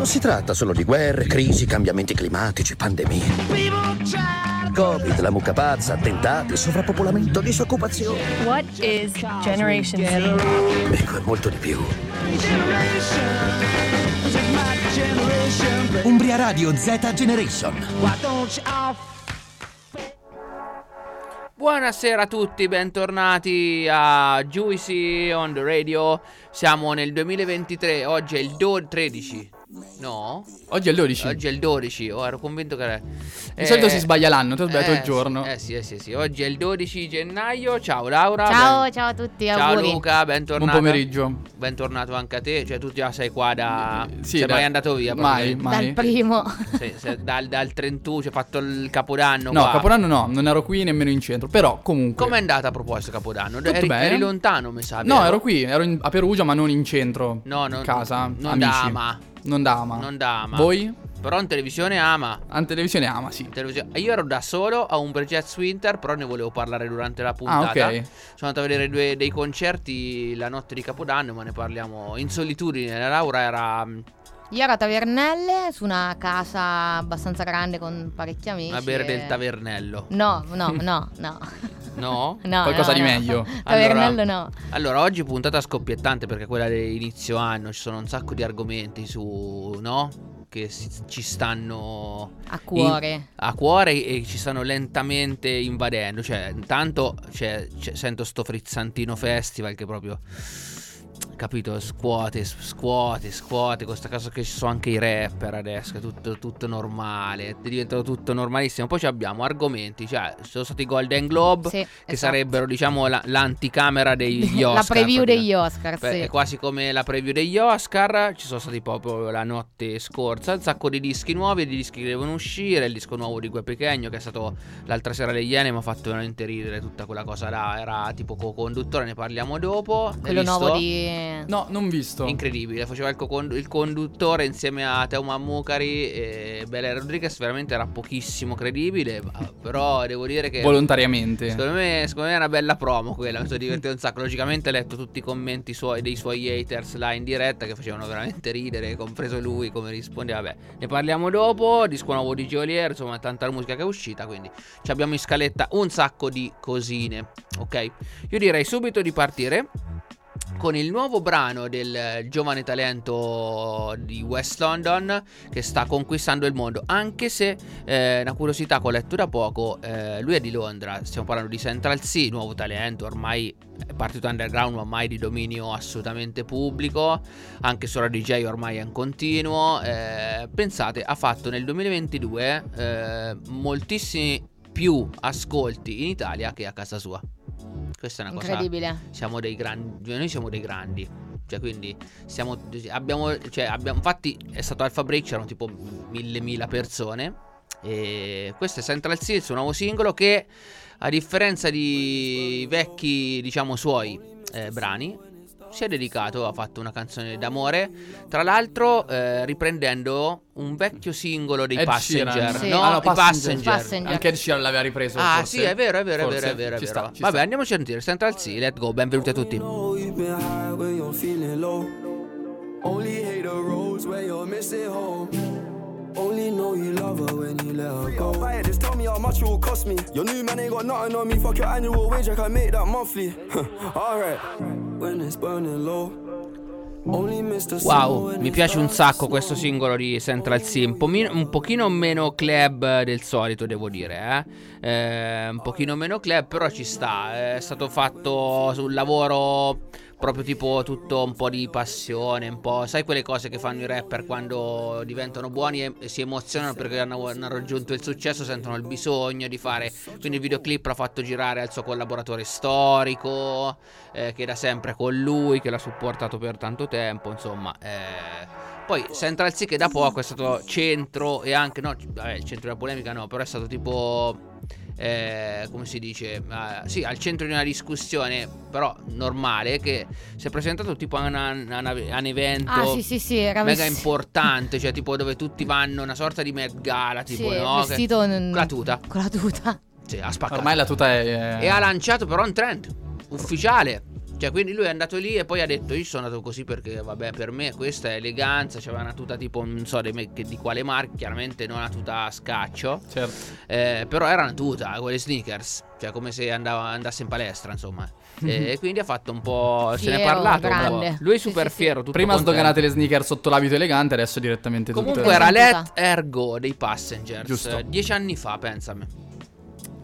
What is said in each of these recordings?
Non si tratta solo di guerre, crisi, cambiamenti climatici, pandemie. Covid, la mucca pazza, attentati, sovrappopolamento, disoccupazione. What is Generation Z? Ecco, è molto di più. Umbria Radio Z Generation. Buonasera a tutti, bentornati a Juicy on the Radio. Siamo nel 2023, oggi è il do- 13. No? Oggi è il 12. Oggi è il 12, oh, ero convinto che era... Di solito si sbaglia l'anno, tu hai sbagliato eh, il giorno. Eh sì, eh sì, sì. Oggi è il 12 gennaio. Ciao Laura. Ciao, ben- ciao a tutti, Ciao auguri. Luca, bentornato. Buon pomeriggio. Bentornato anche a te. Cioè, tu già sei qua da. Sì, sei da- mai andato via? Mai, mai. Dal primo. Sì, se- dal, dal 31, cioè, fatto il capodanno. No, qua. Capodanno no, non ero qui nemmeno in centro. Però comunque. Com'è andata a proposito Capodanno? Tutto eri, bene. eri lontano, mi sa. No, ero qui, ero in- a Perugia, ma non in centro. No, non- in casa. non amici. da Ama. Non da Ama. Non da Ama. Voi? Però in televisione ama. In televisione ama, sì. Televisione- Io ero da solo a un Jazz Winter, però ne volevo parlare durante la puntata. Ah, ok. Sono andato a vedere due dei concerti la notte di Capodanno, ma ne parliamo in solitudine. La Laura era Io ero a Tavernelle, su una casa abbastanza grande con parecchi amici. a bere e- del tavernello. No, no, no, no. No? no Qualcosa no, di no. meglio. Tavernello no. Allora, oggi puntata scoppiettante perché quella dell'inizio anno ci sono un sacco di argomenti su, no? Che si- ci stanno A cuore. in- a cuore e ci stanno lentamente invadendo. Cioè, intanto cioè, cioè, sento sto frizzantino festival che proprio. Capito? Scuote, scuote, scuote. Questa cosa che ci sono anche i rapper adesso. È tutto, tutto normale. È diventato tutto normalissimo. Poi ci abbiamo argomenti. Cioè, ci sono stati i Golden Globe. Sì, che esatto. sarebbero, diciamo, la- l'anticamera degli Oscar. La preview degli Oscar, Beh, sì. È quasi come la preview degli Oscar. Ci sono stati proprio la notte scorsa. Un sacco di dischi nuovi, di dischi che devono uscire. Il disco nuovo di Gue Pechegno, che è stato l'altra sera degli Iene, mi ha fatto veramente ridere tutta quella cosa là. Era tipo co-conduttore, ne parliamo dopo. Quello nuovo di... No, non visto. Incredibile, faceva il, co-condu- il conduttore insieme a Teo Mammucari e Bella Rodriguez, veramente era pochissimo credibile, però devo dire che... Volontariamente. Secondo me, secondo me è una bella promo quella, mi sono divertito un sacco. Logicamente ho letto tutti i commenti suoi, dei suoi haters là in diretta che facevano veramente ridere, compreso lui come risponde. Vabbè, ne parliamo dopo. Disco nuovo di Geolier, insomma, tanta musica che è uscita. Quindi ci abbiamo in scaletta un sacco di cosine. Ok? Io direi subito di partire con il nuovo brano del giovane talento di West London che sta conquistando il mondo. Anche se, eh, una curiosità che ho letto da poco, eh, lui è di Londra, stiamo parlando di Central C, nuovo talento, ormai è partito underground, ma ormai di dominio assolutamente pubblico, anche Radio DJ ormai è in continuo. eh, pensate, ha fatto nel 2022 eh, moltissimi più ascolti in Italia che a casa sua. Questa è una cosa Incredibile. siamo dei grandi, noi siamo dei grandi. Cioè, quindi siamo, abbiamo, cioè, abbiamo, infatti è stato Alpha Break, c'erano tipo mille, mila persone. E questo è Central Sea, il suo nuovo singolo che, a differenza di vecchi, diciamo, suoi eh, brani, si è dedicato, ha fatto una canzone d'amore. Tra l'altro, eh, riprendendo un vecchio singolo dei Ed Passenger. Sì. No, Ah, no, Passenger. Passenger. Anche Ed Sheeran l'aveva ripreso. Ah, forse. sì, è vero, è vero, è Forse. vero, è vero. è Ci vero. sta, ci Vabbè, sta. andiamo a sentire Central Sea, let's go, benvenuti a tutti. Only hate the roads where you're missing home. Only know you love her when you let her go. Buy it, just tell me how much it will cost me. Your new man ain't got nothing on me. Fuck your annual wage, I can make that monthly. Alright. Wow, mi piace un sacco questo singolo di Central Sea, un, pochino meno club del solito devo dire, eh? Eh, un pochino meno club però ci sta, è stato fatto sul lavoro proprio tipo tutto un po' di passione, un po', sai quelle cose che fanno i rapper quando diventano buoni e, e si emozionano perché hanno, hanno raggiunto il successo, sentono il bisogno di fare, quindi il videoclip l'ha fatto girare al suo collaboratore storico, eh, che da sempre con lui, che l'ha supportato per tanto tempo, insomma, eh, poi Central Sea che da poco è stato centro e anche, no, vabbè, il centro della polemica no, però è stato tipo eh, come si dice, eh, sì, al centro di una discussione, però normale, che si è presentato tipo a, una- a una- a un evento Ah, sì, sì, sì, era mega vesti- importante, cioè tipo dove tutti vanno, una sorta di Met Gala, tipo, sì, no? Che- vestito in- con la tuta. Con la tuta. Sì, ha spaccato. Ormai la tuta è. E ha lanciato però un trend ufficiale. Cioè, quindi lui è andato lì e poi ha detto: Io sono andato così perché, vabbè, per me questa è eleganza. C'aveva una tuta tipo, non so di, di quale marca, chiaramente non una tuta a scaccio. Certo. Eh, però era una tuta, quelle sneakers. Cioè, come se andava, andasse in palestra, insomma. E quindi ha fatto un po'. se ne è Fiero, parlato. un po'. grande. Lui è super sì, sì. fiero. Tutto Prima contento. sdoganate le sneaker sotto l'abito elegante, adesso direttamente tutte. Comunque era. Let Ergo dei Passengers. Giusto. Dieci anni fa, pensami.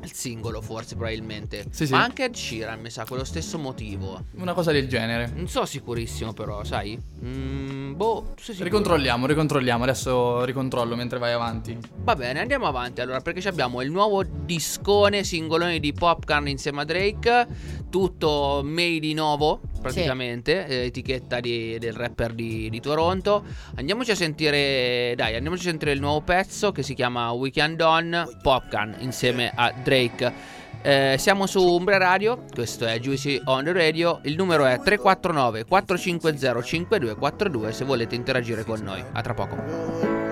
Il singolo, forse, probabilmente. Sì, sì. Ma anche Ed Sheeran, mi sa, quello stesso motivo. Una cosa del genere. Non so sicurissimo, però, sai. Mm, boh, sei sicuro? Ricontrolliamo, ricontrolliamo. Adesso ricontrollo mentre vai avanti. Va bene, andiamo avanti allora perché abbiamo il nuovo discone singolone di Popcorn insieme a Drake, tutto made in ovo praticamente, eh, etichetta di- del rapper di, di Toronto. Andiamoci a sentire, dai, andiamoci a sentire il nuovo pezzo che si chiama Weekend On, Popcorn insieme a Drake. Eh, siamo su Umbria Radio, questo è Juicy on the Radio, il numero è 349 450 5242 se volete interagire con noi. A tra poco.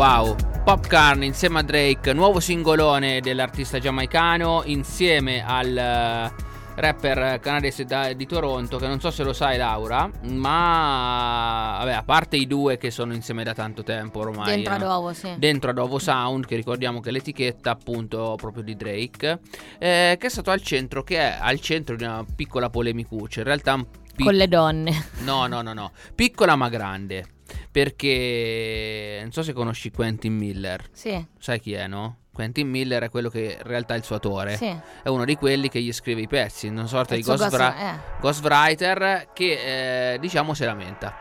Wow, Popcorn insieme a Drake, nuovo singolone dell'artista giamaicano insieme al eh, rapper canadese di Toronto che non so se lo sai Laura, ma vabbè, a parte i due che sono insieme da tanto tempo ormai. Dentro eh, ad ovo, sì. Dentro Adovo Sound, che ricordiamo che è l'etichetta appunto proprio di Drake, eh, che è stato al centro, che è al centro di una piccola polemicuccia, in realtà pic- Con le donne. No, no, no, no. Piccola ma grande. Perché non so se conosci Quentin Miller. Sì, Sai chi è, no? Quentin Miller è quello che in realtà è il suo autore. sì. È uno di quelli che gli scrive i pezzi, una sorta di Il suo ghost ghost- wra- eh. ghostwriter che eh, diciamo se lamenta.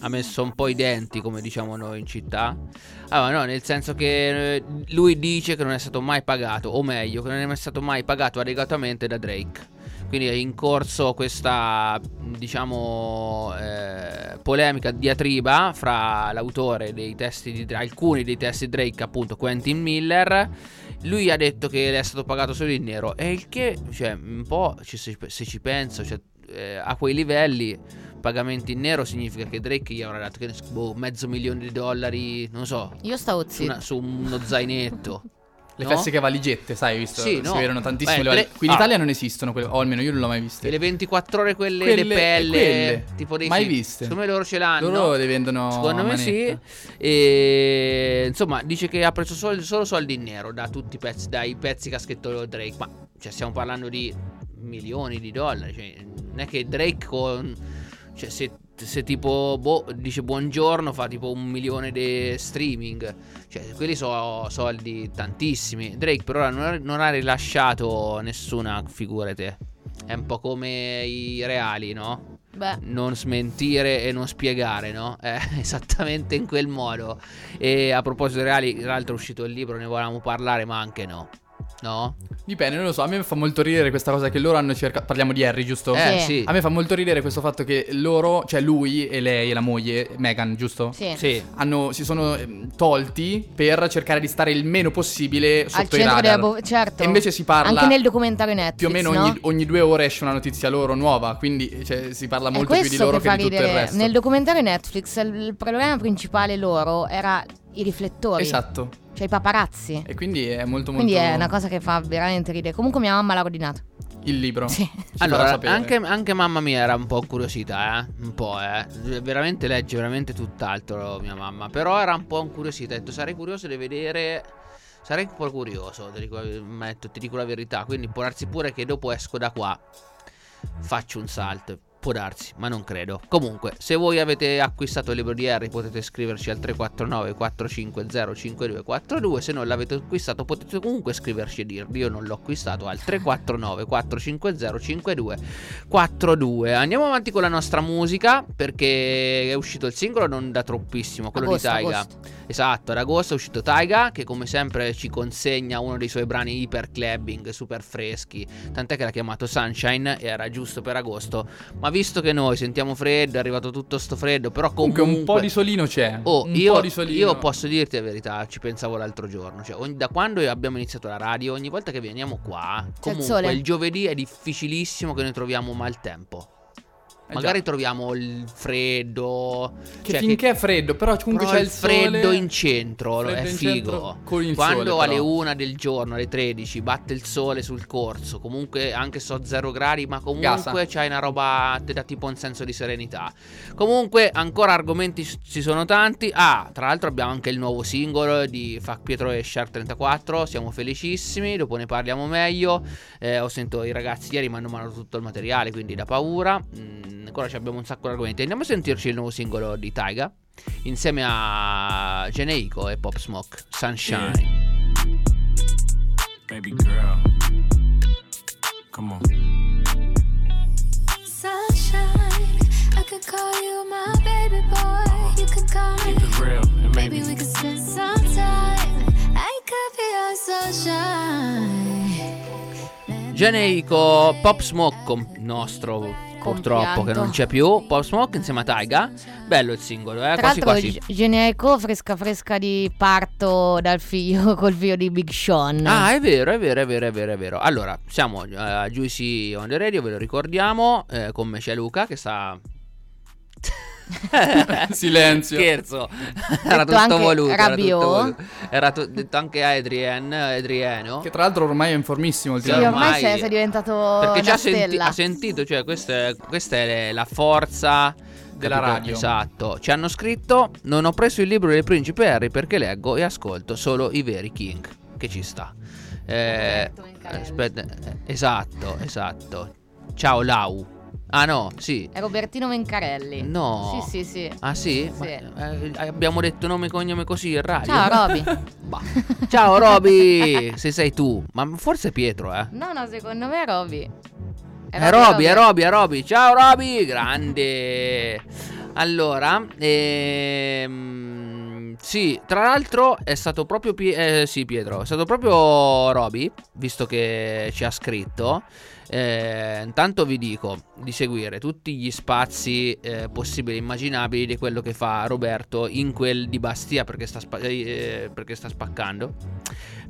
Ha messo un po' i denti, come diciamo noi in città. Allora, no, nel senso che eh, lui dice che non è stato mai pagato, o meglio, che non è mai stato mai pagato adeguatamente da Drake. Quindi è in corso questa, diciamo, eh, polemica diatriba fra l'autore dei testi di alcuni dei testi di Drake, appunto Quentin Miller. Lui ha detto che le è stato pagato solo in nero. E il che, cioè, un po', se, se ci penso, cioè, eh, a quei livelli, pagamenti in nero significa che Drake gli avrà dato boh, mezzo milione di dollari, non so, Io stavo su, zitto. una- su uno zainetto. Le No? classiche valigette, sai, visto? Sì, si no. vedono tantissimo. Beh, le Qui in ah. Italia non esistono, quelle- o almeno io non l'ho mai viste. E le 24 ore quelle, Quelle- le pelle, quelle. tipo dei Mai viste. Secondo me loro ce l'hanno. Loro le vendono Secondo me sì. manetta. E insomma, dice che ha preso solo, solo soldi in nero da tutti i pezzi, dai pezzi che ha scritto Drake. Ma cioè, stiamo parlando di milioni di dollari. Cioè, non è che Drake con. Cioè, se, se tipo boh, dice buongiorno, fa tipo un milione di streaming. Cioè, quelli sono soldi tantissimi. Drake per ora non ha, non ha rilasciato nessuna, figurate. È un po' come i reali, no? Beh, non smentire e non spiegare, no? È esattamente in quel modo. E a proposito dei reali, tra l'altro è uscito il libro, ne volevamo parlare, ma anche no. No? Dipende, non lo so. A me fa molto ridere questa cosa che loro hanno cercato. Parliamo di Harry, giusto? Eh, Sì. sì. A me fa molto ridere questo fatto che loro, cioè lui e lei e la moglie, Megan, giusto? sì. Sì. Hanno, si sono ehm, tolti per cercare di stare il meno possibile Al sotto i centro radar. della bo- certo. E invece si parla Anche nel documentario Netflix, più o meno no? ogni, ogni due ore esce una notizia loro nuova, quindi cioè, si parla È molto più di loro che che, di tutto il resto. Nel documentario Netflix il il problema principale loro era i riflettori. Esatto. Cioè i paparazzi. E quindi è molto molto Quindi è una cosa che fa veramente ridere. Comunque mia mamma l'ha ordinato. il libro. Sì. Allora, anche, anche mamma mia era un po' incuriosita, eh? Un po', eh? Veramente legge veramente tutt'altro mia mamma. Però era un po' incuriosita. Ha detto, sarei curioso di vedere... Sarei un po' curioso, ti dico, ti dico la verità. Quindi può darsi pure che dopo esco da qua, faccio un salto. Può darsi, ma non credo. Comunque, se voi avete acquistato il libro di Harry, potete scriverci al 349 450 5242. Se non l'avete acquistato, potete comunque scriverci e dirvi: Io non l'ho acquistato al 349 450 5242. Andiamo avanti con la nostra musica. Perché è uscito il singolo non da troppissimo, quello Agosto, di Taiga. agosto. Esatto, ad agosto è uscito Taiga che come sempre ci consegna uno dei suoi brani iper clubbing, super freschi, tant'è che l'ha chiamato Sunshine e era giusto per agosto, ma visto che noi sentiamo freddo, è arrivato tutto sto freddo, però comunque, Comunque un po' di solino c'è. Oh, un io, po' di solino. io posso dirti la verità, ci pensavo l'altro giorno, cioè ogni- da quando abbiamo iniziato la radio, ogni volta che veniamo qua, il comunque sole. il giovedì è difficilissimo che noi troviamo maltempo. Eh Magari già. troviamo il freddo. Che cioè, finché è freddo, però comunque però c'è il sole. freddo in centro Freddo è in figo. centro Quando sole, alle però. 1 del giorno, alle 13, batte il sole sul corso, comunque anche so 0 gradi, ma comunque Gasa. c'hai una roba te dà tipo un senso di serenità. Comunque ancora argomenti ci ci sono tanti. Ah, tra l'altro abbiamo anche il nuovo singolo di Fac Pietro e Shark 34, siamo felicissimi, dopo ne parliamo meglio. Eh, ho sentito i ragazzi ieri mi hanno mandato tutto il materiale, quindi da paura. Mm, ancora ci abbiamo un sacco di argomenti. Andiamo a sentirci il nuovo singolo di Taiga insieme a Geneico e Pop Smoke, Sunshine. Baby girl. Come on. Sunshine, I could call you my baby boy. You could call me. Keep it real and Maybe maybe we could spend some time. I could be your sunshine. Geneico, Pop Smoke nostro purtroppo che non c'è più. Pop Smoke insieme a Taiga. Bello il singolo, eh? Tra Quasi quasi. Generico fresca fresca di parto dal figlio col figlio di Big Sean. Ah, è vero, è vero, è vero, è vero, è vero. Allora, siamo eh, a Juicy on the Radio, ve lo ricordiamo. eh, con me c'è Luca che sta. Silenzio. Scherzo. Era Detto tutto voluto. Era, tutto voluto. Era tu- detto anche a Adrien, Adriano. Che tra l'altro ormai è in formissimo il Sì, ormai, ormai- sei, sei diventato Perché già senti- ha sentito, cioè questa è, questa è la forza Della capito? radio. Esatto. Ci hanno scritto: Non ho preso il libro del principe Harry perché leggo e ascolto solo i veri King. Che ci sta. Eh, aspetta, eh, esatto, esatto. Ciao Lau. Ah no, sì. È Robertino Vencarelli. No. Sì, sì, sì. Ah sì? Sì. Ma, eh, abbiamo detto nome e cognome così in radio. Ciao Roby. Bah. Ciao Roby, se sei tu. Ma forse è Pietro, eh. No, no, secondo me è Roby. È Roby, è Roby, è Roby. Ciao Roby, grande. Allora, ehm, sì, tra l'altro è stato proprio Pie- eh, sì, Pietro, è stato proprio Roby, visto che ci ha scritto. Eh, intanto vi dico di seguire tutti gli spazi eh, possibili e immaginabili di quello che fa Roberto in quel di Bastia perché sta, spa- eh, perché sta spaccando.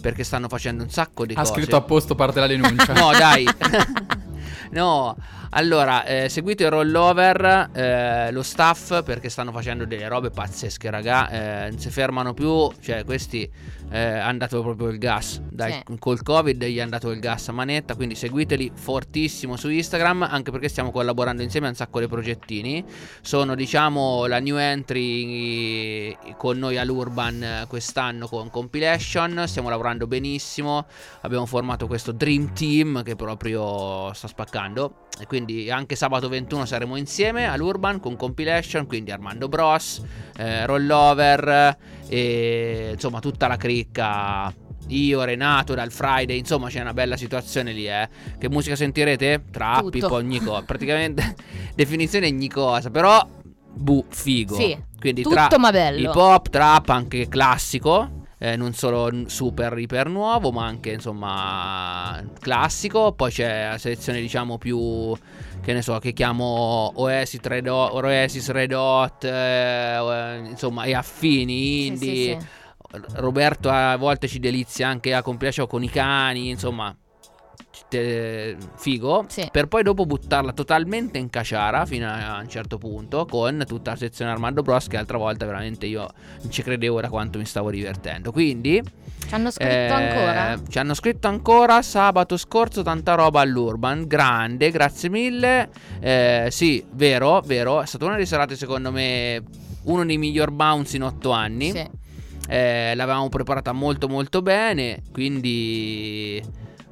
Perché stanno facendo un sacco di Ha cose. scritto a posto parte la denuncia. No, dai. no, allora, eh, seguite Rollover, eh, lo staff, perché stanno facendo delle robe pazzesche, raga. Eh, non si fermano più. Cioè, questi eh, hanno dato proprio il gas. Dai, Sì. Col Covid gli hanno dato il gas a manetta. Quindi seguiteli fortissimo su Instagram. Anche perché stiamo collaborando insieme a un sacco di progettini. Sono, diciamo, la new entry con noi all'Urban eh, quest'anno con Compilation. Stiamo lavorando benissimo. Abbiamo formato questo Dream Team che proprio sta spaccando. E quindi anche sabato 21 saremo insieme all'Urban con Compilation. Quindi Armando Bros, eh, Rollover e insomma tutta la cricca. Io, Renato, dal Friday, insomma c'è una bella situazione lì, eh. Che musica sentirete? Trap, Tutto. hip hop, ogni cosa. Praticamente definizione ogni cosa, però bu, figo. Sì, Quindi tutto tra ma bello. hip hop, trap, anche classico. Eh, non solo super iper nuovo, ma anche insomma classico. Poi c'è la selezione, diciamo, più che ne so, che chiamo Oasis Red Hot, Oasis Red Hot, eh, eh, insomma, e affini, Sì, indie. sì, sì. Roberto a volte ci delizia anche a complesso con i cani, insomma, te- figo. Sì. Per poi dopo buttarla totalmente in caciara fino a un certo punto con tutta la sezione Armando Bros. Che altra volta veramente io non ci credevo da quanto mi stavo divertendo. Quindi. Ci hanno scritto eh, ancora? Ci hanno scritto ancora sabato scorso tanta roba all'Urban. Grande, grazie mille. Eh, sì, vero, vero. È stata una delle serate, secondo me, uno dei miglior bounce in otto anni. Sì. Eh, l'avevamo preparata molto molto bene, quindi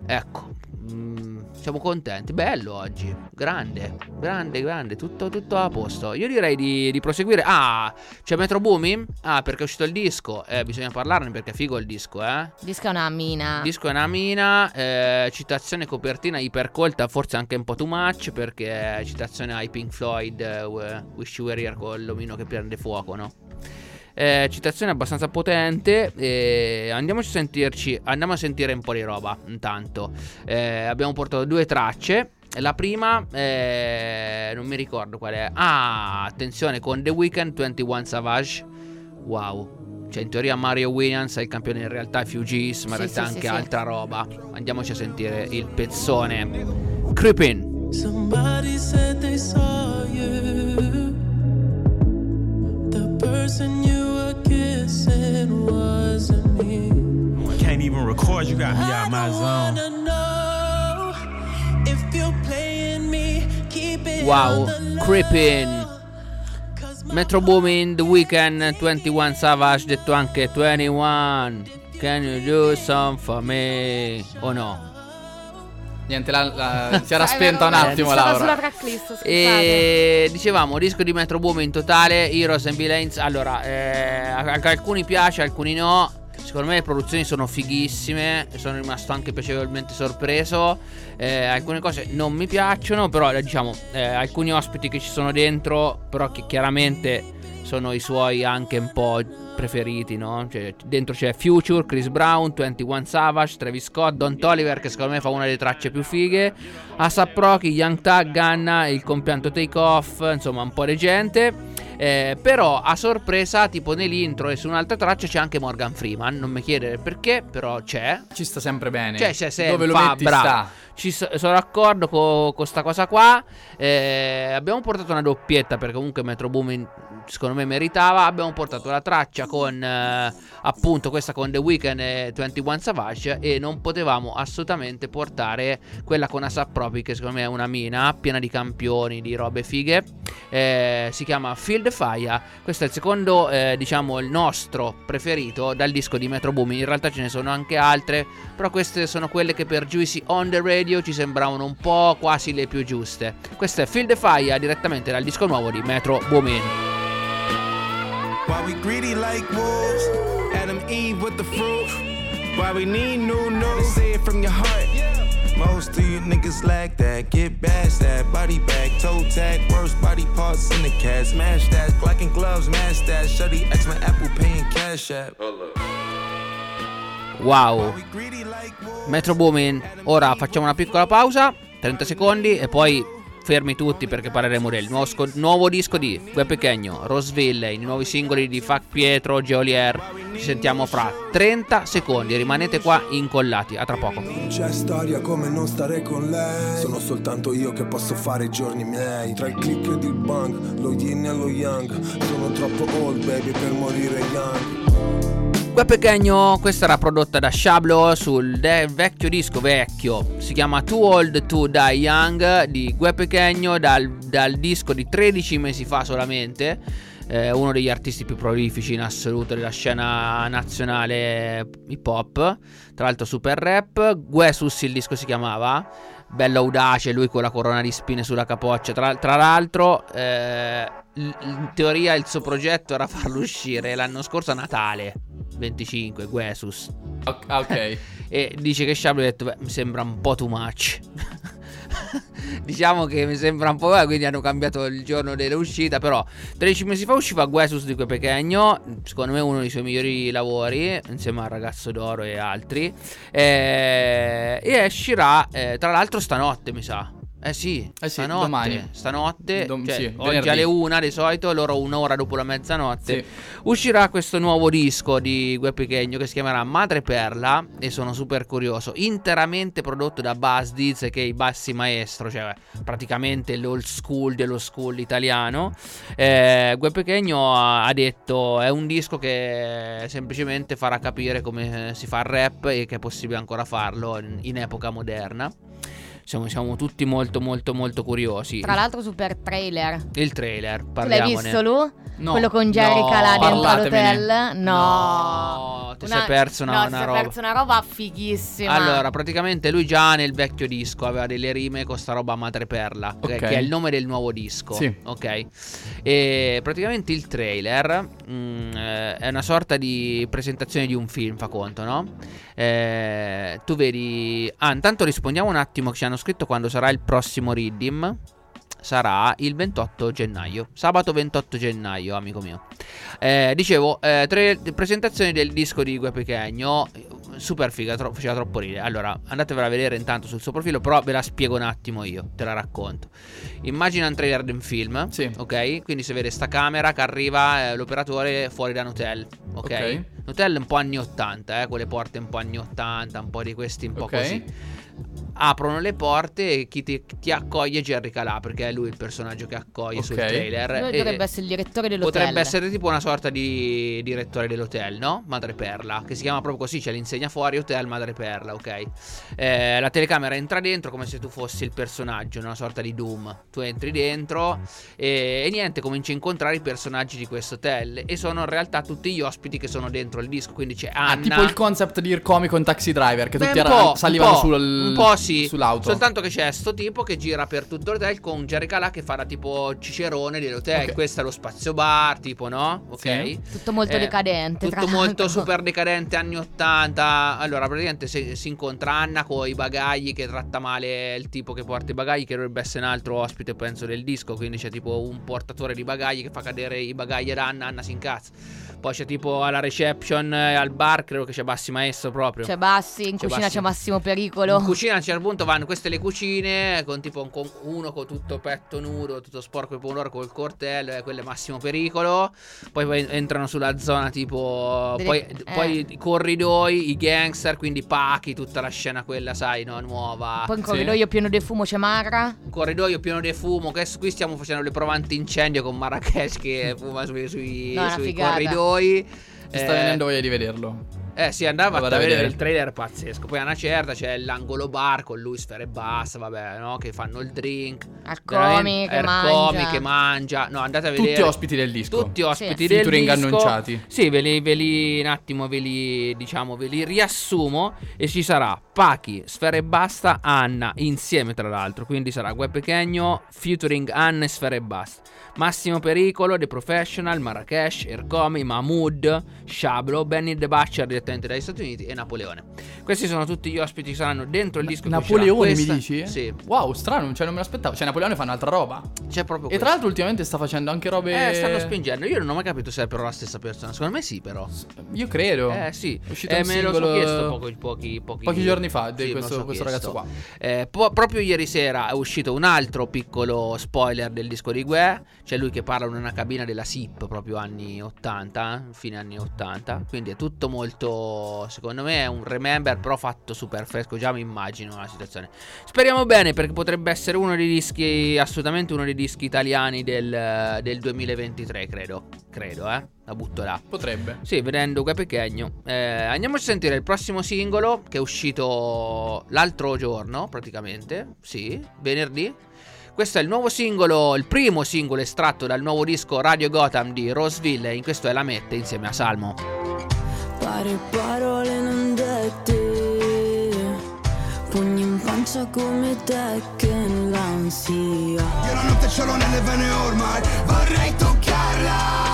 ecco, mm, siamo contenti. Bello oggi, grande, grande, grande, tutto, tutto a posto. Io direi di, di proseguire. Ah, c'è Metro Booming? Ah, perché è uscito il disco. Eh, bisogna parlarne perché è figo il disco, eh. Il disco è una mina. Il disco è una mina, eh, citazione copertina ipercolta, forse anche un po' too much, perché citazione ai Pink Floyd, eh, Wish You Were Here con l'omino che prende fuoco, no? Eh, citazione abbastanza potente. Eh, andiamo a sentirci. Andiamo a sentire un po' di roba. Intanto eh, abbiamo portato due tracce. La prima, eh, non mi ricordo qual è. Ah, attenzione con The Weeknd 21 Savage. Wow. Cioè, in teoria Mario Williams è il campione, in realtà è Fugees, ma in sì, realtà sì, anche sì, altra roba. Andiamoci a sentire il pezzone. Creepin. Somebody said they saw you. The person you it wasn't me. Can't even record, you got me out my zone. Wow, creeping. Metro Boomin, The weekend. 21 Savage, detto anche 21. Can you do some for me? O oh no? Niente, la, la- si era spenta un attimo Laura. sulla tracklist, scusate. E dicevamo disco di Metro Boom in totale, Heroes and Villains. Allora, eh, a, a alcuni piace, a alcuni no. Secondo me le produzioni sono fighissime. Sono rimasto anche piacevolmente sorpreso. Eh, alcune cose non mi piacciono, però diciamo, eh, alcuni ospiti che ci sono dentro, però che chiaramente sono i suoi anche un po' preferiti, no? Cioè, dentro c'è Future, Chris Brown, 21 Savage, Travis Scott, Don Toliver che secondo me fa una delle tracce più fighe, ASAP Rocky, Young Thug, Ganna, il compianto Take Off, insomma un po' di gente. Eh, però a sorpresa, tipo nell'intro e su un'altra traccia c'è anche Morgan Freeman. Non mi chiedere perché, però c'è. Ci sta sempre bene. Cioè, c'è sempre. Dove lo fa, metti bravo. sta. Ci so- sono d'accordo con questa cosa qua. Eh, abbiamo portato una doppietta perché comunque Metro Boomin secondo me meritava. Abbiamo portato la traccia con eh, appunto questa con The Weeknd e 21 Savage e non potevamo assolutamente portare quella con Asap Rocky che secondo me è una mina piena di campioni, di robe fighe. Eh, si chiama the Fire. Questo è il secondo, eh, diciamo, il nostro preferito dal disco di Metro Boomin. In realtà ce ne sono anche altre, però queste sono quelle che per Juicy on the Radio ci sembravano un po' quasi le più giuste. Questo è Feel the Fire direttamente dal disco nuovo di Metro Boomin. Why we greedy like wolves? Adam Eve with the fruit. Why we need new news? Say it from your heart. Most of you niggas lack that. Get bash that. Body bag, toe tag, worst body parts in the cat. Smash that. Glock and gloves, mash that. Shutty X my Apple paying cash app. Wow. Metro Boomin. Ora facciamo una piccola pausa, 30 secondi e poi fermi tutti perché parleremo del nuovo, sco- nuovo disco di Gue Pechegno, Roseville, i nuovi singoli di Fac Pietro, Geolier. Ci sentiamo fra 30 secondi, rimanete qua incollati, a tra poco. C'è storia come non stare con lei Sono soltanto io che posso fare i giorni miei Tra il click ed il bang, lo yin e lo yang Sono troppo old baby per morire young Gue Pechegno, questa era prodotta da Shablo sul de- vecchio disco vecchio, si chiama Too Old to Die Young di Gue Pechegno dal, dal disco di 13 mesi fa solamente, eh, uno degli artisti più prolifici in assoluto della scena nazionale hip hop, tra l'altro super rap, Guesus il disco si chiamava, bello audace, lui con la corona di spine sulla capoccia, tra, tra l'altro... Eh, in teoria il suo progetto era farlo uscire l'anno scorso a Natale 25 Guesus. Ok. e dice che Shablo ha detto beh mi sembra un po' too much diciamo che mi sembra un po' quindi hanno cambiato il giorno dell'uscita però 13 mesi fa usciva Guesus di Gue Pechegno secondo me uno dei suoi migliori lavori insieme al ragazzo d'oro e altri Eh, e uscirà eh, tra l'altro stanotte mi sa eh sì, Eh sì, stanotte, domani. stanotte, Dom- cioè, sì, oggi alle una di solito, loro un'ora dopo la mezzanotte, Sì. uscirà questo nuovo disco di Gue Pechegno che si chiamerà Madre Perla e sono super curioso, interamente prodotto da Buzz Diz che è i bassi maestro, cioè praticamente l'old school dello school italiano. Eh, Gue Pechegno ha, ha detto è un disco che semplicemente farà capire come si fa il rap e che è possibile ancora farlo in, in epoca moderna. Siamo, siamo tutti molto molto molto curiosi. Tra l'altro super trailer. Il trailer, Tu l'hai parliamone. visto Lu? No. Quello con Jerry No. Calà dentro l'hotel? No. No, ti sei perso una- no, una roba. perso una roba fighissima. Allora, praticamente lui già nel vecchio disco aveva delle rime con sta roba Madreperla, che- Ok. che è il nome del nuovo disco. Sì. Ok. E praticamente il trailer mm, eh, è una sorta di presentazione di un film, fa conto, no? Eh, tu vedi. Ah, intanto rispondiamo un attimo ci hanno scritto quando sarà il prossimo Riddim. Sarà il 28 gennaio, sabato 28 gennaio, amico mio. Eh, dicevo, eh, tre presentazioni del disco di Gue Pechegno. Super figa, tro- faceva troppo ridere. Allora, andatevela a vedere intanto sul suo profilo, però ve la spiego un attimo io, te la racconto. Immagina un trailer di un film, Sì. ok? Quindi si vede sta camera che arriva eh, l'operatore fuori da un hotel, ok? Ok. Un hotel un po' anni 80, eh, quelle porte un po' anni 80, un po' di questi un po' Ok. così. Aprono le porte e chi ti, ti accoglie è Jerry Calà, perché è lui il personaggio che accoglie sul Ok. trailer. Lui E- dovrebbe essere il direttore dell'hotel. Potrebbe essere tipo una sorta di direttore dell'hotel, no? Madre Perla, che si chiama proprio così, c'è l'insegna fuori Hotel Madreperla, ok? Eh, la telecamera entra dentro come se tu fossi il personaggio, una sorta di Doom. Tu entri dentro e, e niente, cominci a incontrare i personaggi di questo hotel e sono in realtà tutti gli ospiti che sono dentro il disco, quindi c'è Anna Ah, tipo il concept di Ircomi con Taxi Driver, che Beh, tutti un era- po', salivano un po', sul, un po' sì. Sull'auto. Soltanto che c'è sto tipo che gira per tutto l'hotel con Jerry Calà che fa da tipo cicerone dell'hotel. Ok. Questo è lo spazio bar, tipo, no? Ok. Sì. Tutto molto Eh, decadente. tra Tutto molto l'altro. super decadente anni 80. Allora, praticamente si, si incontra Anna con i bagagli che tratta male il tipo che porta i bagagli, che dovrebbe essere un altro ospite, penso, del disco. Quindi c'è tipo un portatore di bagagli che fa cadere i bagagli ad Anna, Anna si incazza. Poi c'è tipo alla reception, eh, al bar, credo che c'è Bassi Maestro proprio. C'è Bassi, in C'è cucina Bassi. c'è Massimo Pericolo. In cucina a un certo punto vanno queste le cucine con tipo un con- uno con tutto petto nudo, tutto sporco di pomodoro col coltello, e quello è massimo pericolo. Poi, poi entrano sulla zona tipo Delle- poi, eh. poi i corridoi, i gangster, quindi Pachi, tutta la scena quella, sai, no, nuova. Poi in Sì. corridoio pieno di fumo c'è Mara. Un corridoio pieno di fumo. Che qui stiamo facendo le prove antincendio con Marrakesh che fuma sui, sui- No, sui figata. Corridoi. Ti sta Eh, venendo voglia di vederlo. Eh sì, andava a vedere vedere. il trailer pazzesco. Poi a una certa c'è l'angolo bar con lui, Sfera e Bassa, vabbè, no? Che fanno il drink. Arcomi che Arcomi mangia. che mangia. No, andate a vedere. Tutti ospiti del disco. Tutti ospiti Sì. del Featuring disco. annunciati. Sì, ve li, ve li- un attimo ve li diciamo, ve li riassumo e ci sarà Pachi, Sfera e Basta, Anna insieme tra l'altro, quindi sarà Gue Pechegno featuring Anna e Sfera e Basta. Massimo Pericolo, The Professional, Marrakesh, Ercomi, Mahmood, Shablo, Benny The Butcher direttamente dagli Stati Uniti e Napoleone. Questi sono tutti gli ospiti che saranno dentro il disco Napoleone mi dici? Sì, Wow, strano, cioè non me l'aspettavo. Cioè Napoleone fa un'altra roba. c'è proprio E questo. tra l'altro ultimamente sta facendo anche robe... Eh, stanno spingendo. Io non ho mai capito se è però la stessa persona. Secondo me sì, però. Io credo. Eh sì, È uscito eh, me lo singolo- so chiesto pochi, pochi, pochi, Pochi giorni fa di Sì, lo questo, so questo ragazzo qua. Eh, po- proprio ieri sera è uscito un altro piccolo spoiler del disco di Gue. C'è lui che parla in una cabina della SIP, proprio anni 80, fine anni 80. Quindi è tutto molto. Secondo me è un remember, però fatto super fresco. Già mi immagino la situazione. Speriamo bene, perché potrebbe essere uno dei dischi, assolutamente uno dei dischi italiani del, del 2023, credo. Credo, eh. La butto là. Potrebbe. Sì, vedendo Gue Pechegno. Eh, andiamoci a sentire il prossimo singolo che è uscito l'altro giorno, praticamente. Sì, venerdì. Questo è il nuovo singolo, il primo singolo estratto dal nuovo disco Radio Gotham di Roseville. In questo è La Mette insieme a Salmo. Pare parole non dette Pugni in pancia come te che l'ansia Io la notte ce l'ho nelle vene ormai, vorrei toccarla.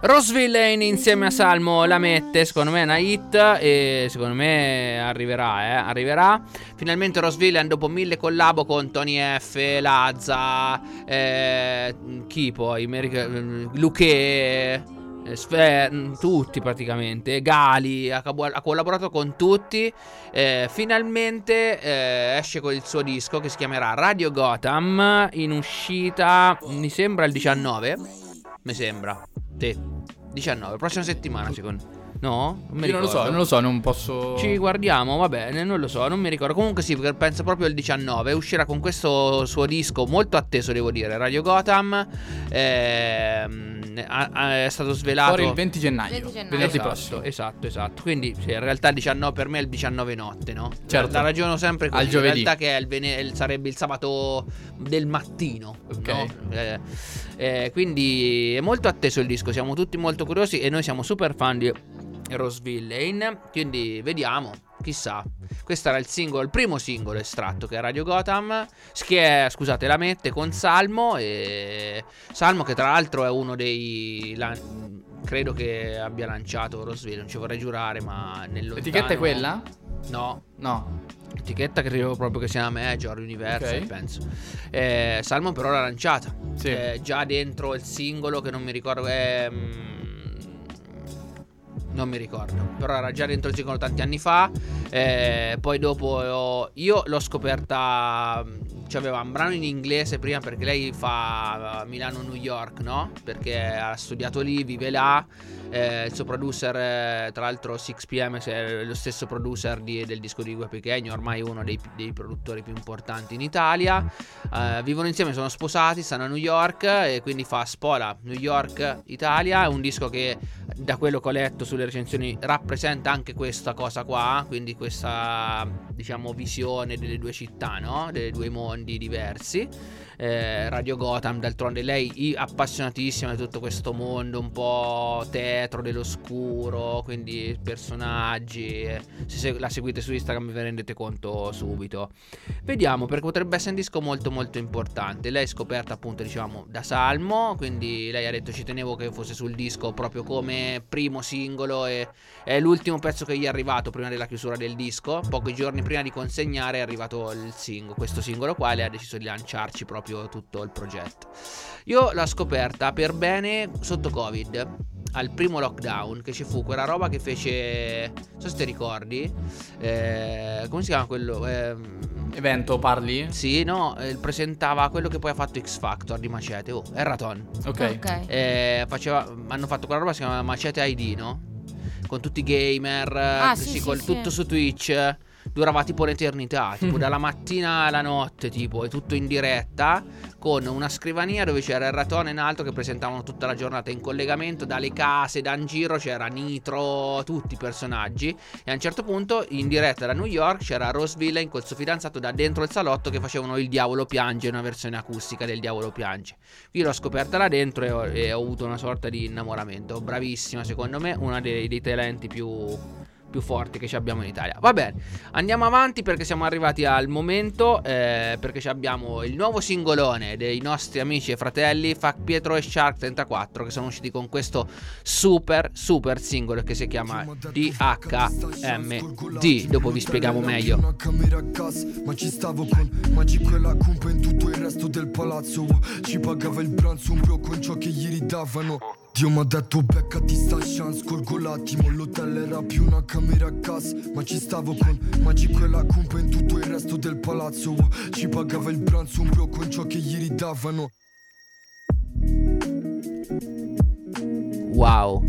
Roseville Lane insieme a Salmo la mette, secondo me è una hit e secondo me arriverà, eh, arriverà. Finalmente Roseville dopo mille collabo con Tony F, Lazza, eh, chi poi, America- Luque, eh, mm, tutti praticamente, Gali, ha, ha collaborato con tutti. Eh, finalmente eh, esce con il suo disco che si chiamerà Radio Gotham in uscita, mi sembra il 19, mi sembra. Sì, 19, prossima settimana secondo No? Non mi Io non lo so, non lo so, non posso... Ci guardiamo, va bene, non lo so, non mi ricordo. Comunque sì, perché penso proprio il 19. Uscirà con questo suo disco molto atteso, devo dire, Radio Gotham. Ehm, è stato svelato. Fuori il 20 gennaio, 20 gennaio. venerdì esatto, prossimo. esatto, esatto. Quindi sì, in realtà il 19 per me è il 19 notte, no? Certo. La ragiono sempre così. Al giovedì. In realtà che è il vene- il- sarebbe il sabato del mattino. Ok. no? Eh, eh, quindi è molto atteso il disco, siamo tutti molto curiosi e noi siamo super fan di Roseville Lane. Quindi vediamo, chissà. Questo era il singolo, il primo singolo estratto che è Radio Gotham. Che è, scusate, la mette con Salmo. E Salmo, che tra l'altro è uno dei. la- credo che abbia lanciato Roseville, non ci vorrei giurare, ma nel L'etichetta è quella? No, No. Etichetta credo proprio che sia Major, Universal, Ok. penso. Eh, Salmo però l'ha lanciata. Sì. Eh, già dentro il singolo che non mi ricordo è... non mi ricordo, però era già dentro il singolo tanti anni fa. Eh, poi dopo io l'ho scoperta. C'aveva un brano in inglese prima perché lei fa uh, Milano-New York, no? Perché ha studiato lì, vive là. Eh, il suo producer, eh, tra l'altro, 6pm, è lo stesso producer di- del disco di Gue Pechegno, ormai uno dei, dei produttori più importanti in Italia. Eh, vivono insieme, sono sposati, stanno a New York e quindi fa Spola New York Italia. È un disco che da quello che ho letto sulle recensioni rappresenta anche questa cosa qua, quindi questa diciamo visione delle due città, no? Dei due mondi diversi. Eh, Radio Gotham, d'altronde lei è appassionatissima di tutto questo mondo un po' tetro dell'oscuro, quindi personaggi. eh, Se la seguite su Instagram vi rendete conto subito. Vediamo perché potrebbe essere un disco molto molto importante. Lei è scoperta appunto diciamo da Salmo, quindi lei ha detto ci tenevo che fosse sul disco proprio come primo singolo e è l'ultimo pezzo che gli è arrivato prima della chiusura del disco. Pochi giorni prima di consegnare è arrivato il singolo, questo singolo qua e lei ha deciso di lanciarci proprio tutto il progetto. Io l'ho scoperta per bene sotto Covid. Al primo lockdown che ci fu quella roba che fece. Non so se ti ricordi. eh, come si chiama quello? Ehm, Evento parli? sì, no, eh, presentava quello che poi ha fatto X Factor di Macete. Oh, Erraton. Ok. Ok. Eh, faceva, hanno fatto quella roba che si chiama Macete ID, no? Con tutti i gamer, Ah, eh, sì, col- sì. tutto su Twitch. Durava tipo un'eternità, tipo dalla mattina alla notte, tipo, e tutto in diretta, con una scrivania dove c'era il ratone in alto che presentavano tutta la giornata in collegamento, dalle case, da in giro c'era Nitro, tutti i personaggi. E a un certo punto, in diretta da New York, c'era Rose Villain col suo fidanzato da dentro il salotto che facevano Il Diavolo Piange, una versione acustica del Diavolo Piange. Io l'ho scoperta là dentro e ho, e ho avuto una sorta di innamoramento. Bravissima, secondo me, una dei, dei talenti più, più forti che ci abbiamo in Italia. Va bene, andiamo avanti perché siamo arrivati al momento. eh, perché abbiamo il nuovo singolone dei nostri amici e fratelli Fac Pietro e Shark 34 che sono usciti con questo super, super singolo che si chiama DHMD. Dopo vi spieghiamo meglio. Ma ci stavo con Magico e la cumpa in tutto il resto del palazzo. Ci pagava il pranzo un bro con ciò che gli ridavano. Dio mi ha detto beccati sta chance, colgo l'attimo, l'hotel era più una camera a gas, ma ci stavo con Magico e la cumpa in tutto il resto del palazzo. Ci pagava il pranzo un bro con ciò che gli ridavano. Wow.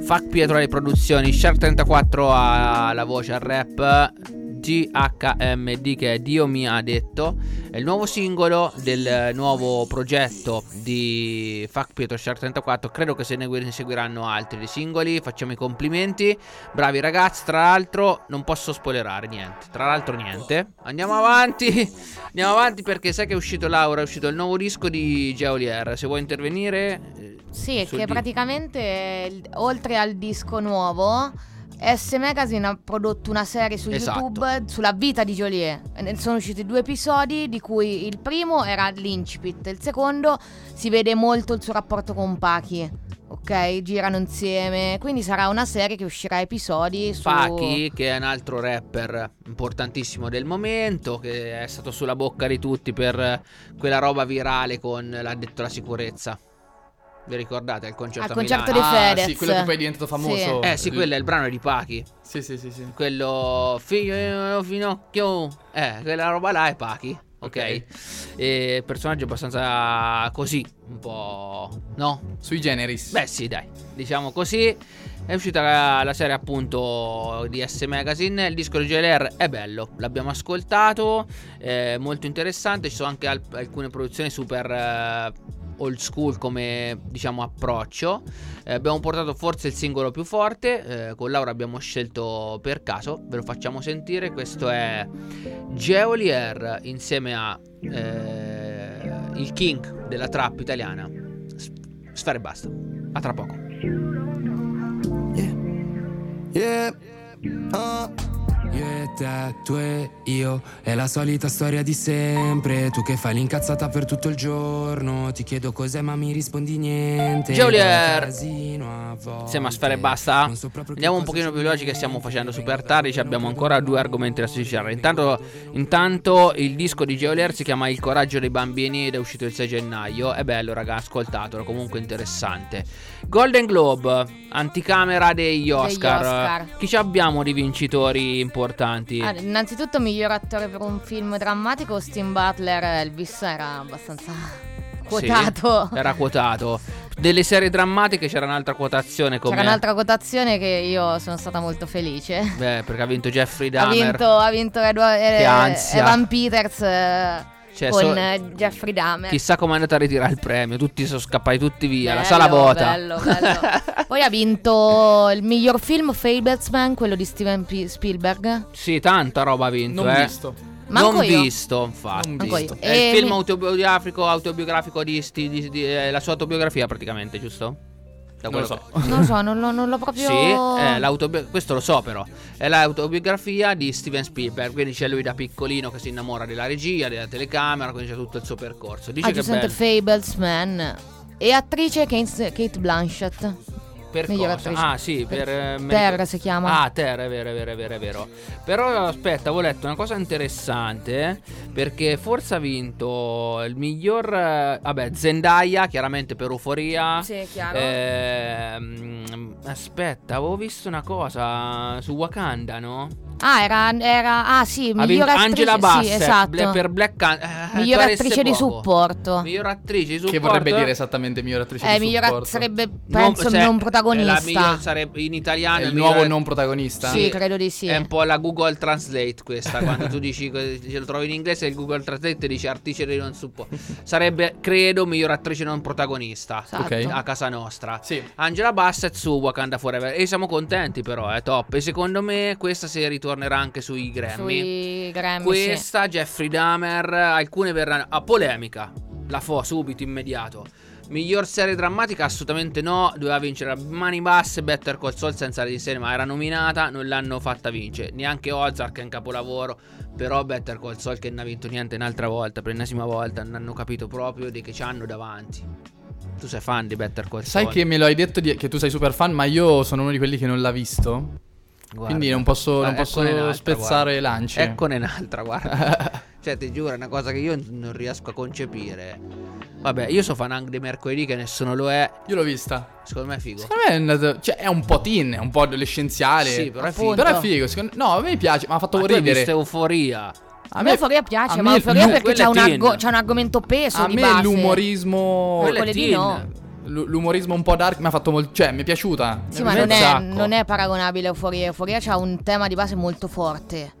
Fac Pietro alle produzioni, Shark 34 ha la voce al rap, GHMD che è Dio mi ha detto, è il nuovo singolo del nuovo progetto di Fac Pietro Shark 34, credo che se ne seguiranno altri dei singoli, facciamo i complimenti, bravi ragazzi, tra l'altro non posso spoilerare niente, tra l'altro niente, andiamo avanti, andiamo avanti perché sai che è uscito Laura, è uscito il nuovo disco di Geolier, se vuoi intervenire... eh, Sì, che di- praticamente eh, oltre al disco nuovo, S Magazine ha prodotto una serie su Esatto. YouTube sulla vita di Joliet. Ne sono usciti due episodi, di cui il primo era l'incipit, il secondo si vede molto il suo rapporto con Pachi. Ok, girano insieme. Quindi sarà una serie che uscirà a episodi su. Pachi, che è un altro rapper importantissimo del momento, che è stato sulla bocca di tutti per quella roba virale con l'addetto alla sicurezza. Vi ricordate il concerto Al a concerto di Ah, Fedez. sì, quello che poi è diventato famoso. Eh sì, quello è il brano di Pachi. Sì, sì, sì, sì. Quello figlio finocchio. Eh, quella roba là è Pachi. Ok. Ok. E personaggio abbastanza così, un po'. No? Sui generis. Beh, sì, dai, diciamo così. È uscita la, la serie appunto di S Magazine. Il disco di JLR è bello, l'abbiamo ascoltato, è molto interessante. Ci sono anche al- alcune produzioni super eh, old school come diciamo approccio. Eh, abbiamo portato forse il singolo più forte. eh, con Laura abbiamo scelto per caso, ve lo facciamo sentire. Questo è Geolier insieme a eh, il king della trap italiana. S- Sfera e basta. A tra poco. Yeah, uh. Io e te, tu e io, è la solita storia di sempre. Tu che fai l'incazzata per tutto il giorno. Ti chiedo cos'è, ma mi rispondi niente. Jolier. Casino a volte. Insieme a Sfera e basta. Andiamo un pochino più veloci che stiamo facendo super tardi. abbiamo ancora due argomenti da sticciare. Intanto, intanto il disco di Geolier si chiama Il coraggio dei bambini ed è uscito il 6 gennaio. È bello, raga, ascoltatelo, comunque interessante. Golden Globe, anticamera degli Oscar. Oscar. Chi ci abbiamo di vincitori importanti? Ah, innanzitutto, miglior attore per un film drammatico, Austin Butler. Elvis era abbastanza quotato. Sì, era quotato. Delle serie drammatiche c'era un'altra quotazione come C'era un'altra quotazione che io sono stata molto felice. Beh, perché ha vinto Jeffrey Ha Dahmer. vinto, ha vinto Edward, eh. Evan Peters. eh, Cioè, con so- eh, Jeffrey Dahmer. Chissà come è andata a ritirare il premio. Tutti sono scappati tutti via. la Bello, sala vota. Bello, bello. Poi ha vinto il miglior film Fablesman, quello di Steven P- Spielberg. Sì, tanta roba ha vinto. Non eh. visto. Manco non io. visto, infatti. Non visto. È il E film mi- autobiografico, autobiografico di, sti- di- di- eh, la sua autobiografia praticamente, giusto? Da Non lo so. che- Non lo so, non, lo- non l'ho proprio. Sì, l'autobio- questo lo so però. È l'autobiografia di Steven Spielberg. Quindi c'è lui da piccolino che si innamora della regia, della telecamera, quindi c'è tutto il suo percorso. Dice Ah, che è giustamente bello. Fablesman. E attrice Kate, Kate Blanchett. Per miglior cosa? Ah, sì, per, eh, Terra si chiama. Ah, Terra, è vero, è vero, è vero, è vero. Però aspetta, avevo letto una cosa interessante. eh, Perché forse ha vinto il miglior. eh, Vabbè, Zendaya, chiaramente per Euforia. Sì, chiaro. Ehm, aspetta, avevo visto una cosa su Wakanda, no? Ah, era, era. Ah, sì, miglior attrice. Angela Bassett sì, esatto. Per Black Can- eh, miglior attrice di supporto. Miglior attrice di supporto. Che vorrebbe eh? dire esattamente miglior attrice Eh, di miglior supporto? sarebbe, Non- penso, cioè, non è la protagonista. miglior- sarebbe in italiano È il miglior- nuovo non protagonista? Sì, credo di sì. È un po' la Google Translate questa, quando tu dici che lo trovi in inglese il Google Translate dice attrice di non supporto. Sarebbe, credo, miglior attrice non protagonista Esatto. A casa nostra. Sì. Angela Bassett su Wakanda Forever e siamo contenti però, è top. E secondo me questa si ritornerà anche sui Grammy. Sui Grammy, sì. Questa, Jeffrey Dahmer, alcune verranno a polemica. La fo subito, immediato. Miglior serie drammatica? Assolutamente no. Doveva vincere a mani basse Better Call Saul senza di serie, ma era nominata, non l'hanno fatta vincere. Neanche Ozark è un capolavoro. Però Better Call Saul che non ha vinto niente un'altra volta, per l'ennesima volta, non hanno capito proprio di che ci hanno davanti. Tu sei fan di Better Call Saul? Sai che me lo hai detto di- che tu sei super fan, ma io sono uno di quelli che non l'ha visto. Guarda. Quindi non posso, non Guarda, posso un'altra, spezzare guarda. lance. Eccone un'altra, guarda. cioè, ti giuro, è una cosa che io non riesco a concepire. Vabbè, io so fan anche di mercoledì, che nessuno lo è. Io l'ho vista. Secondo me è figo. Secondo me è, andato- cioè, è un po' teen, è un po' adolescenziale. Sì, però è figo. Però è figo. secondo- No, a me piace, mi ha fatto Ma ridere. visto Euforia. A me Euforia piace, a ma me- Euforia perché c'è un, argo- c'è un argomento peso A di me base. l'umorismo. Teen. no. L- L'umorismo un po' dark mi ha fatto molto. Cioè, mi è piaciuta. Sì, ma non è, non è paragonabile a Euforia. Euforia ha un tema di base molto forte.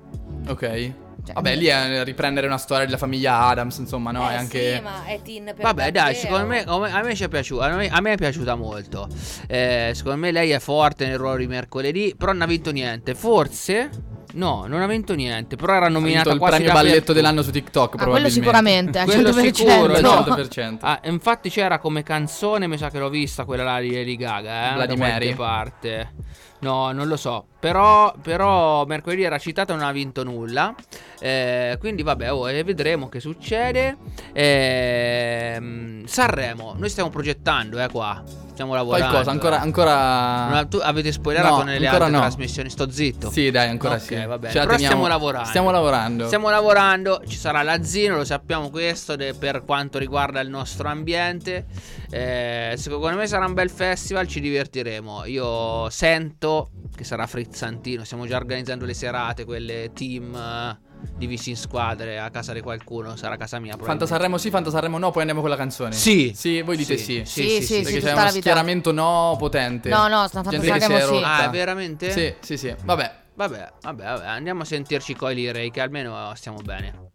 Ok. Cioè, Vabbè, lì è riprendere una storia della famiglia Adams, insomma, no? Eh è anche. sì, ma è teen per Vabbè, dai, davvero. secondo me, a me- a me ci è piaciuta. A me, a me è piaciuta molto. Eh, secondo me lei è forte nel ruolo di mercoledì. Però non ha vinto niente. Forse. No, non ha vinto niente. Però era Ha nominata il quasi premio balletto dell'anno su TikTok, Ah, quello probabilmente. sicuramente, al Quello 100%. sicuro, Al no. 100%. Ah, infatti c'era come canzone, mi sa che l'ho vista quella là di Lady Gaga, eh, da qualche Mary. parte. No, non lo so. Però, però mercoledì era citata e non ha vinto nulla. Eh, quindi vabbè, oh, eh, vedremo che succede. Ehm, Sanremo, noi stiamo progettando, eh, qua. Stiamo lavorando. Qualcosa, ancora. ancora... Non tu avete spoilerato No, nelle altre no. trasmissioni, sto zitto. Sì, dai, ancora Ok, sì. vabbè. La Però teniamo- stiamo lavorando. Stiamo lavorando. Stiamo lavorando, ci sarà l'azzino, lo sappiamo questo de- per quanto riguarda il nostro ambiente. Eh, secondo me sarà un bel festival, ci divertiremo. Io sento che sarà frizzantino, stiamo già organizzando le serate, quelle team eh, divisi in squadre a casa di qualcuno, sarà casa mia. Fanta. Sanremo sì, Fanta Sanremo no, poi andiamo con la canzone. Sì. Sì, voi dite Sì, sì. sì, Sì, sì, sì, Perché c'è uno schieramento no potente. No, no, sta Fanta Sanremo sì. rotta. Ah, veramente? Sì, sì, sì. Vabbè. Vabbè, vabbè, vabbè, andiamo a sentirci coi Lirei che almeno stiamo bene.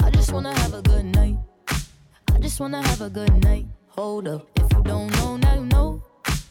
I just wanna have a good night. I just wanna have a good night. Hold up, if you don't know, now you know.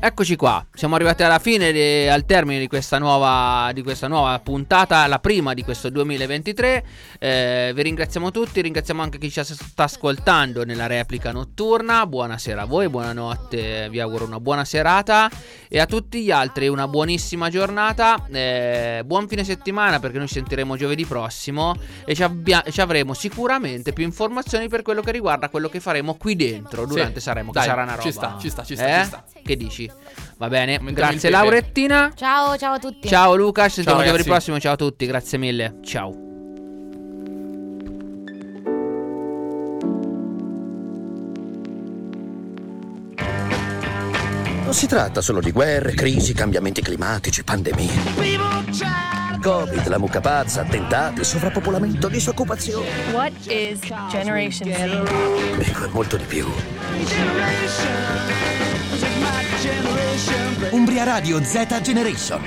Eccoci qua, siamo arrivati alla fine, di- al termine di questa, nuova, di questa nuova puntata, la prima di questo 2023. Eh, vi ringraziamo tutti, ringraziamo anche chi ci sta ascoltando nella replica notturna. Buonasera a voi, buonanotte, vi auguro una buona serata e a tutti gli altri una buonissima giornata. Eh, buon fine settimana perché noi ci sentiremo giovedì prossimo e ci, abbia- ci avremo sicuramente più informazioni per quello che riguarda quello che faremo qui dentro durante Sì, Saremo, che dai, sarà una roba. ci sta, ci sta, ci sta, Eh? ci sta. Che dici? Va bene, il grazie. Laurettina. Ciao, ciao a tutti. Ciao Luca, ci sentiamo giovedì ragazzi. prossimo. Ciao a tutti, grazie mille. Ciao. Non si tratta solo di guerre, crisi, cambiamenti climatici, pandemie. Covid, la mucca pazza, attentati, sovrappopolamento, disoccupazione. What is Generation Z? Ecco, è molto di più. Umbria Radio Z Generation.